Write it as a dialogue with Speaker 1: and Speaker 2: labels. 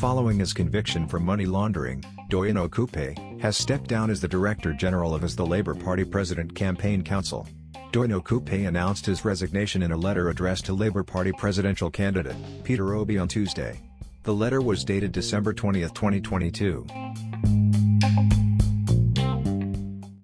Speaker 1: Following his conviction for money laundering, Doyin Okupe has stepped down as the Director General of as the Labour Party President Campaign Council. Doyin Okupe announced his resignation in a letter addressed to Labour Party presidential candidate, Peter Obi on Tuesday. The letter was dated December 20, 2022.